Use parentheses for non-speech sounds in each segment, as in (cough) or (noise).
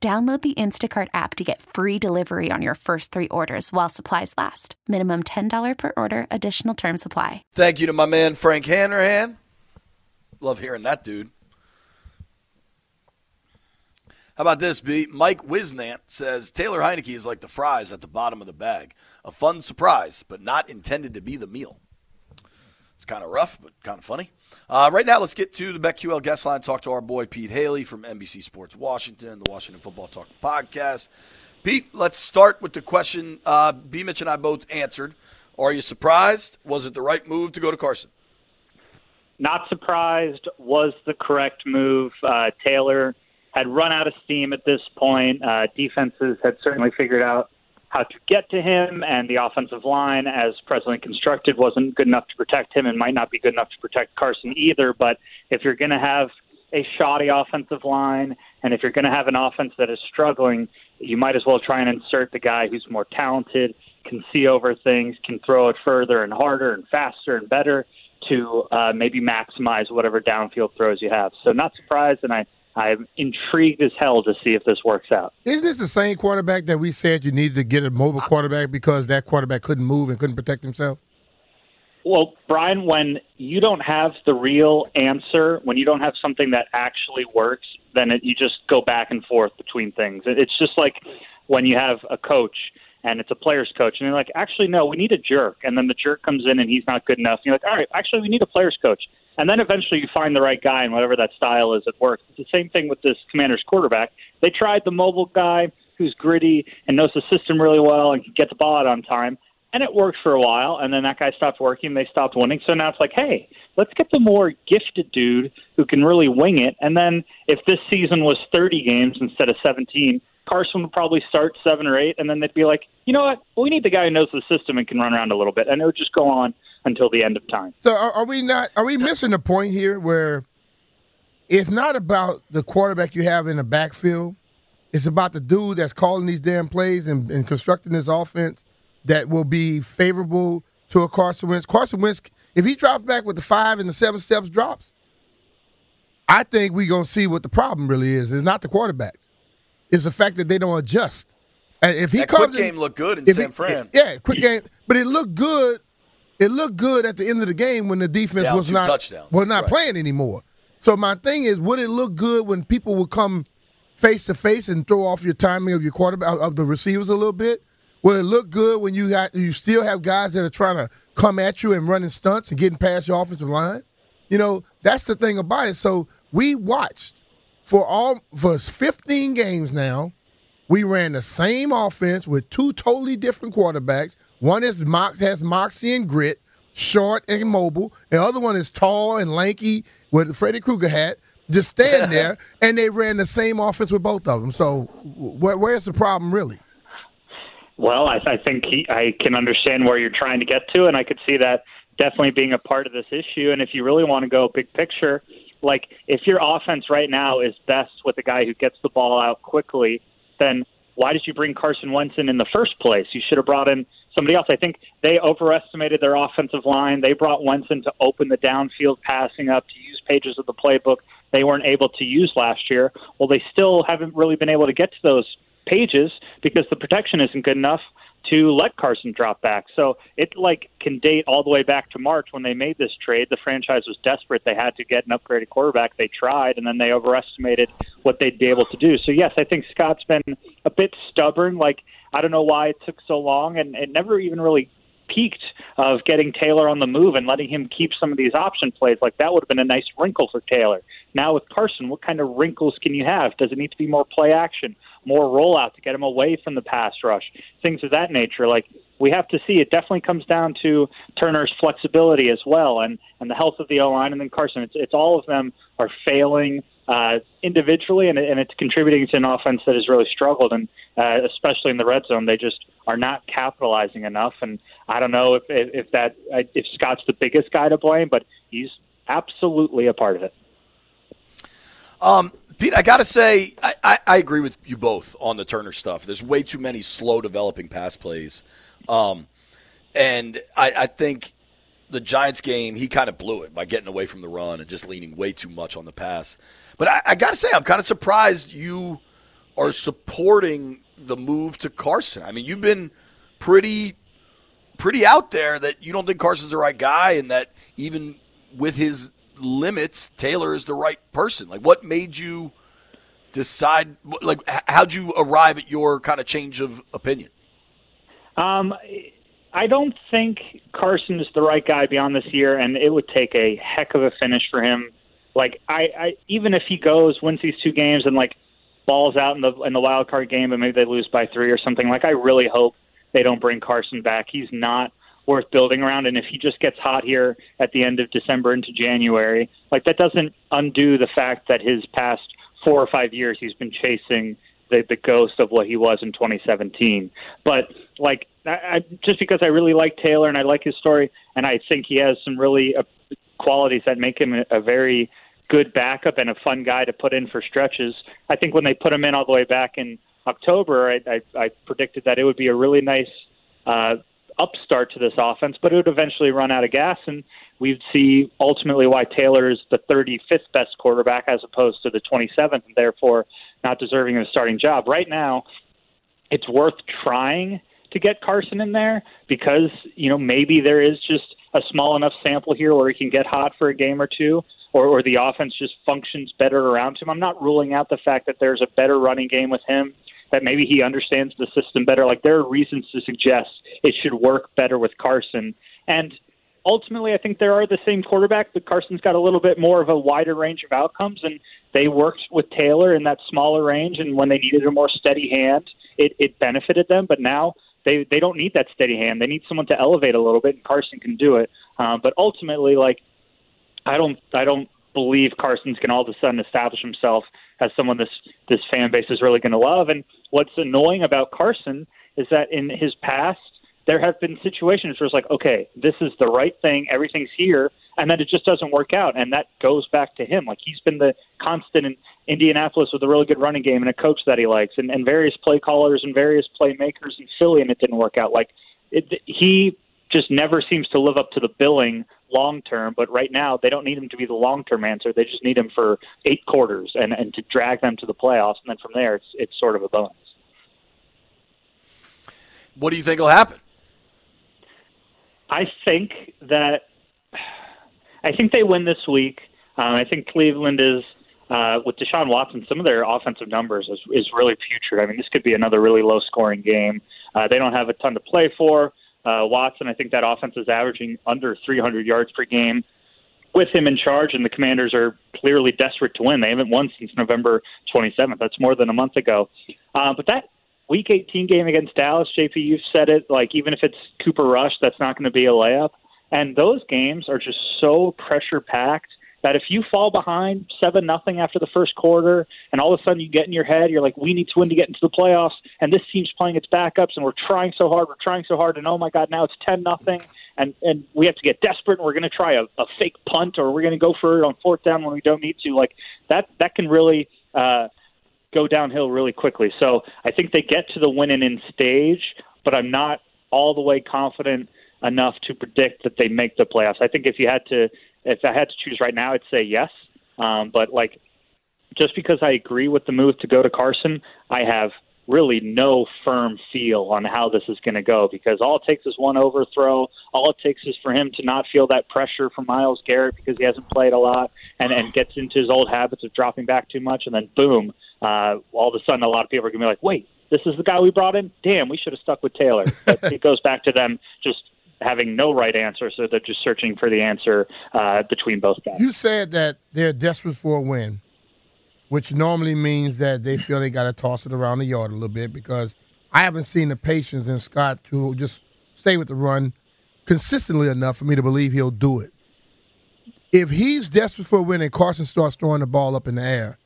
Download the Instacart app to get free delivery on your first three orders while supplies last. Minimum $10 per order, additional term supply. Thank you to my man Frank Hanrahan. Love hearing that dude. How about this, B? Mike Wisnant says Taylor Heinicke is like the fries at the bottom of the bag. A fun surprise, but not intended to be the meal. It's kind of rough, but kind of funny. Uh, right now, let's get to the BetQL guest line. Talk to our boy Pete Hailey from NBC Sports Washington, the Washington Football Talk podcast. Pete, let's start with the question uh, B. Mitch and I both answered. Are you surprised? Was it the right move to go to Carson? Not surprised. Was the correct move. Uh, Taylor had run out of steam at this point. Uh, defenses had certainly figured out how to get to him, and the offensive line, as presently constructed, wasn't good enough to protect him and might not be good enough to protect Carson either. But if you're going to have a shoddy offensive line, and if you're going to have an offense that is struggling, you might as well try and insert the guy who's more talented, can see over things, can throw it further and harder and faster and better to uh, maybe maximize whatever downfield throws you have. So not surprised, and I I'm intrigued as hell to see if this works out. Isn't this the same quarterback that we said you needed to get a mobile quarterback because that quarterback couldn't move and couldn't protect himself? Well, Brian, when you don't have the real answer, when you don't have something that actually works, then it, you just go back and forth between things. It's just like when you have a coach and it's a player's coach, and you're like, actually, no, we need a jerk. And then the jerk comes in and he's not good enough. And you're like, all right, actually, we need a player's coach. And then eventually you find the right guy and whatever that style is, it works. It's the same thing with this commander's quarterback. They tried the mobile guy who's gritty and knows the system really well and can get the ball out on time. And it worked for a while, and then that guy stopped working. They stopped winning. So now it's like, hey, let's get the more gifted dude who can really wing it. And then if this season was 30 games instead of 17, Carson would probably start seven or eight, and then they'd be like, you know what? We need the guy who knows the system and can run around a little bit. And it would just go on until the end of time. So are, are we not? Are we missing the point here where it's not about the quarterback you have in the backfield? It's about the dude that's calling these damn plays and, and constructing this offense that will be favorable to a Carson Wentz. Carson Wentz, if he drops back with the five and the seven steps drops, I think we're gonna see what the problem really is. It's not the quarterbacks. It's the fact that they don't adjust. And if he that comes quick game in, looked good in if San it- Fran. yeah, quick game, but it looked good. It looked good at the end of the game when the defense Down was not touchdowns. was not Right. playing anymore. So my thing is, would it look good when people would come face to face and throw off your timing of your quarterback of the receivers a little bit? Will it look good when you got you still have guys that are trying to come at you and running stunts and getting past your offensive line? You know, that's the thing about it. So we watched for all for 15 games now. We ran the same offense with two totally different quarterbacks. One is mox has moxie and grit, short and mobile. The other one is tall and lanky with the Freddy Krueger hat. Just stand (laughs) there, and they ran the same offense with both of them. So, wh- where's the problem really? Well, I, I think he, I can understand where you're trying to get to, and I could see that definitely being a part of this issue. And if you really want to go big picture, like if your offense right now is best with a guy who gets the ball out quickly, then why did you bring Carson Wentz in in the first place? You should have brought in somebody else. I think they overestimated their offensive line. They brought Wentz in to open the downfield passing up, to use pages of the playbook they weren't able to use last year. Well, they still haven't really been able to get to those pages because the protection isn't good enough to let Carson drop back. So it like can date all the way back to March when they made this trade. The franchise was desperate; they had to get an upgraded quarterback. They tried, and then they overestimated what they'd be able to do. So yes, I think Scott's been a bit stubborn. Like I don't know why it took so long, and it never even really peaked of getting Taylor on the move and letting him keep some of these option plays. Like that would have been a nice wrinkle for Taylor. Now with Carson, what kind of wrinkles can you have? Does it need to be more play action? More rollout to get him away from the pass rush, things of that nature. Like we have to see. It definitely comes down to Turner's flexibility as well, and and the health of the O line, and then Carson. It's it's all of them are failing uh, individually, and, and it's contributing to an offense that has really struggled, and uh, especially in the red zone, they just are not capitalizing enough. And I don't know if if, if that if Scott's the biggest guy to blame, but he's absolutely a part of it. Um, Pete, I got to say, I, I, I, agree with you both on the Turner stuff. There's way too many slow developing pass plays. Um, and I, I think the Giants game, he kind of blew it by getting away from the run and just leaning way too much on the pass. But I, I got to say, I'm kind of surprised you are supporting the move to Carson. I mean, you've been pretty pretty out there that you don't think Carson's the right guy and that even with his limits, Taylor is the right person. Like, what made you decide? Like, how'd you arrive at your kind of change of opinion? Um, I don't think Carson is the right guy beyond this year, and it would take a heck of a finish for him. Like, I, I even if he goes, wins these two games, and like balls out in the in the wild card game, but maybe they lose by three or something. Like, I really hope they don't bring Carson back. He's not worth building around. And if he just gets hot here at the end of December into January, like that doesn't undo the fact that his past four or five years he's been chasing the, the ghost of what he was in 2017. But like, I, I, just because I really like Taylor and I like his story, and I think he has some really uh, qualities that make him a, a very good backup and a fun guy to put in for stretches. I think when they put him in all the way back in October, I, I, I predicted that it would be a really nice uh, upstart to this offense, but it would eventually run out of gas, and we'd see ultimately why Taylor is the 35th best quarterback as opposed to the 27th, and therefore not deserving of a starting job. Right now, it's worth trying to get Carson in there because you know maybe there is just a small enough sample here where he can get hot for a game or two. Or, or the offense just functions better around him. I'm not ruling out the fact that there's a better running game with him that maybe he understands the system better. Like there are reasons to suggest it should work better with Carson. And ultimately, I think there are the same quarterback, but Carson's got a little bit more of a wider range of outcomes. And they worked with Taylor in that smaller range. And when they needed a more steady hand, it, it benefited them. But now they they don't need that steady hand. They need someone to elevate a little bit, and Carson can do it. Um, but ultimately, like I don't I don't believe Carson's can all of a sudden establish himself as someone this this fan base is really going to love. And what's annoying about Carson is that in his past there have been situations where it's like, okay, this is the right thing, everything's here, and then it just doesn't work out, and that goes back to him. Like he's been the constant in Indianapolis with a really good running game and a coach that he likes, and, and various play callers and various playmakers in Philly, and it didn't work out. Like it, he just never seems to live up to the billing long term. But right now, they don't need him to be the long term answer. They just need him for eight quarters and, and to drag them to the playoffs. And then from there, it's it's sort of a bonus. What do you think will happen? I think that I think they win this week. Um, I think Cleveland is uh, with Deshaun Watson. Some of their offensive numbers is, is really putrid. I mean, this could be another really low scoring game. Uh, they don't have a ton to play for. Uh, Watson, I think that offense is averaging under 300 yards per game with him in charge, and the Commanders are clearly desperate to win. They haven't won since November 27th. That's more than a month ago. Uh, but that Week 18 game against Dallas, JP, you've said it. Like even if it's Cooper Rush, that's not going to be a layup. And those games are just so pressure packed that if you fall behind seven nothing after the first quarter, and all of a sudden you get in your head, you're like, we need to win to get into the playoffs, and this team's playing its backups, and we're trying so hard, we're trying so hard, and oh my god, now it's ten nothing, and and we have to get desperate, and we're going to try a, a fake punt, or we're going to go for it on fourth down when we don't need to. Like that, that can really. Uh, go downhill really quickly. So I think they get to the winning in stage, but I'm not all the way confident enough to predict that they make the playoffs. I think if you had to, if I had to choose right now, I'd say yes. Um, but like, just because I agree with the move to go to Carson, I have really no firm feel on how this is going to go because all it takes is one overthrow. All it takes is for him to not feel that pressure from Myles Garrett because he hasn't played a lot and, and gets into his old habits of dropping back too much. And then, boom, uh, all of a sudden, a lot of people are going to be like, wait, this is the guy we brought in? Damn, we should have stuck with Taylor. But it goes back to them just having no right answer, so they're just searching for the answer uh, between both guys. You said that they're desperate for a win which normally means that they feel they got to toss it around the yard a little bit because I haven't seen the patience in Scott to just stay with the run consistently enough for me to believe he'll do it. If he's desperate for a win and Carson starts throwing the ball up in the air,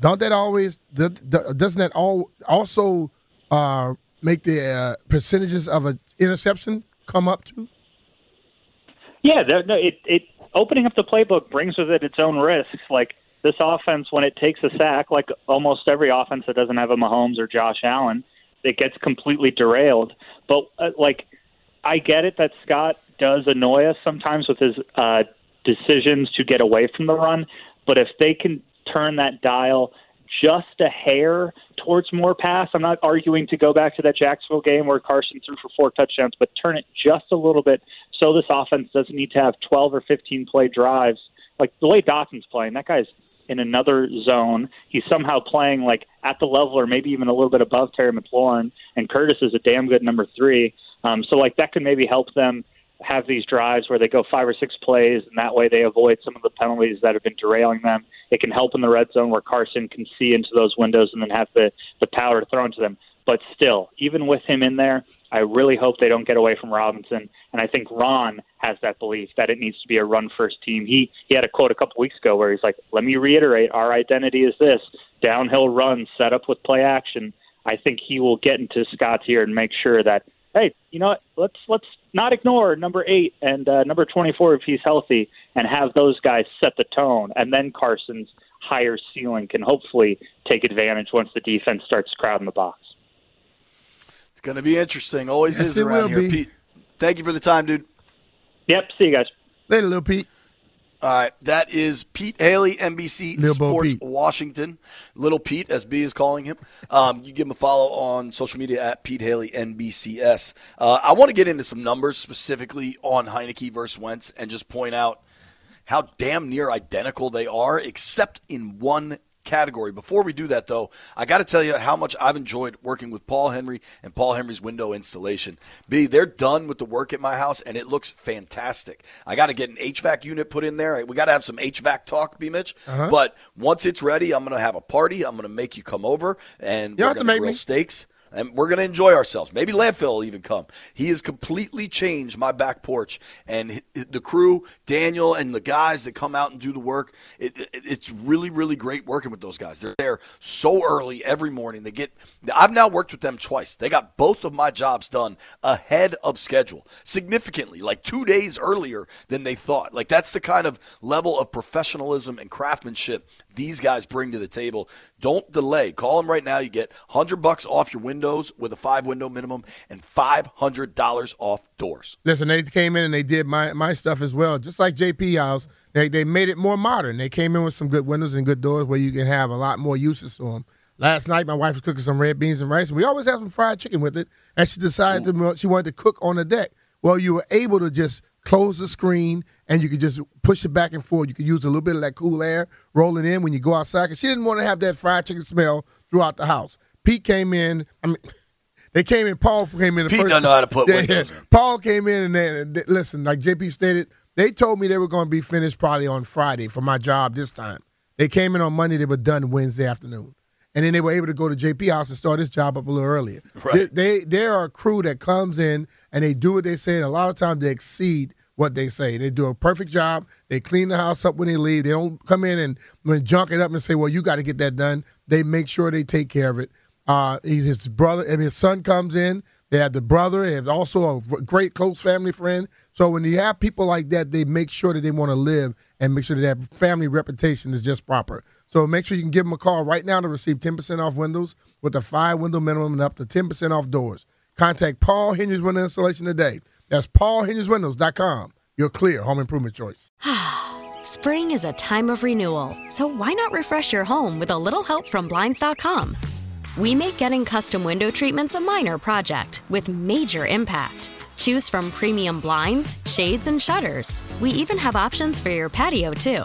don't that always doesn't that all also uh, make the uh, percentages of an interception come up to? Yeah, no, it it opening up the playbook brings with it its own risks. Like this offense, when it takes a sack, like almost every offense that doesn't have a Mahomes or Josh Allen, it gets completely derailed. But uh, like, I get it that Scott does annoy us sometimes with his uh, decisions to get away from the run. But if they can turn that dial just a hair towards more pass, I'm not arguing to go back to that Jacksonville game where Carson threw for four touchdowns, but turn it just a little bit so this offense doesn't need to have 12 or 15 play drives. Like the way Dotson's playing, that guy's in another zone. He's somehow playing like at the level or maybe even a little bit above Terry McLaurin, and Curtis is a damn good number three. Um, so like that could maybe help them have these drives where they go five or six plays, and that way they avoid some of the penalties that have been derailing them. It can help in the red zone where Carson can see into those windows and then have the the power to throw into them. But still, even with him in there, I really hope they don't get away from Robinson. And I think Ron has that belief that it needs to be a run first team. He he had a quote a couple weeks ago where he's like, "Let me reiterate, our identity is this: downhill run set up with play action." I think he will get into Scott's ear and make sure that hey, you know what? Let's let's not ignore number eight and uh, number twenty four if he's healthy, and have those guys set the tone, and then Carson's higher ceiling can hopefully take advantage once the defense starts crowding the box. It's going to be interesting. Always yes, is around here, be. Pete. Thank you for the time, dude. Yep. See you guys. Later, little Pete. All right, that is Pete Hailey, NBC Lil Sports Washington. Little Pete, as B is calling him. Um, you give him a follow on social media at Pete Hailey NBCS. Uh, I want to get into some numbers specifically on Heinicke versus Wentz and just point out how damn near identical they are, except in one category. Before we do that, though, I got to tell you how much I've enjoyed working with Paul Henry and Paul Henry's window installation. B, they're done with the work at my house, and it looks fantastic. I got to get an HVAC unit put in there. We got to have some HVAC talk, B. Mitch. Uh-huh. But once it's ready, I'm going to have a party. I'm going to make you come over, and you we're going to grill me. steaks and we're going to enjoy ourselves. Maybe landfill will even come. He has completely changed my back porch, and the crew, Daniel, and the guys that come out and do the work. It, it, it's really, really great working with those guys. They're there so early every morning. They get. I've now worked with them twice. They got both of my jobs done ahead of schedule, significantly, like two days earlier than they thought. Like that's the kind of level of professionalism and craftsmanship these guys bring to the table. Don't delay. Call them right now. You get 100 bucks off your windows with a five window minimum and $500 off doors. Listen, they came in and they did my, my stuff as well. Just like JP House, they, they made it more modern. They came in with some good windows and good doors where you can have a lot more uses to them. Last night, my wife was cooking some red beans and rice, and we always have some fried chicken with it. And she decided to, she wanted to cook on the deck. Well, you were able to just close the screen, and you could just push it back and forth. You could use a little bit of that cool air rolling in when you go outside. Cause she didn't want to have that fried chicken smell throughout the house. Pete came in. I mean, (laughs) they came in. Paul came in. The Pete doesn't know how to put (laughs) windows. in. Paul came in and they, they, listen, like JP stated, they told me they were going to be finished probably on Friday for my job this time. They came in on Monday. They were done Wednesday afternoon and then they were able to go to JP House and start his job up a little earlier. Right. They, they, they are a crew that comes in and they do what they say, and a lot of times they exceed what they say. They do a perfect job. They clean the house up when they leave. They don't come in and when junk it up and say, "Well, you got to get that done." They make sure they take care of it. Uh, his brother and his son comes in. They have the brother. They have also a great close family friend. So when you have people like that, they make sure that they want to live and make sure that that family reputation is just proper. So make sure you can give them a call right now to receive 10% off windows with a five window minimum and up to 10% off doors. Contact Paul Henry's Window Installation today. That's paulhenryswindows.com. Your clear home improvement choice. (sighs) Spring is a time of renewal, so why not refresh your home with a little help from Blinds.com? We make getting custom window treatments a minor project with major impact. Choose from premium blinds, shades, and shutters. We even have options for your patio, too.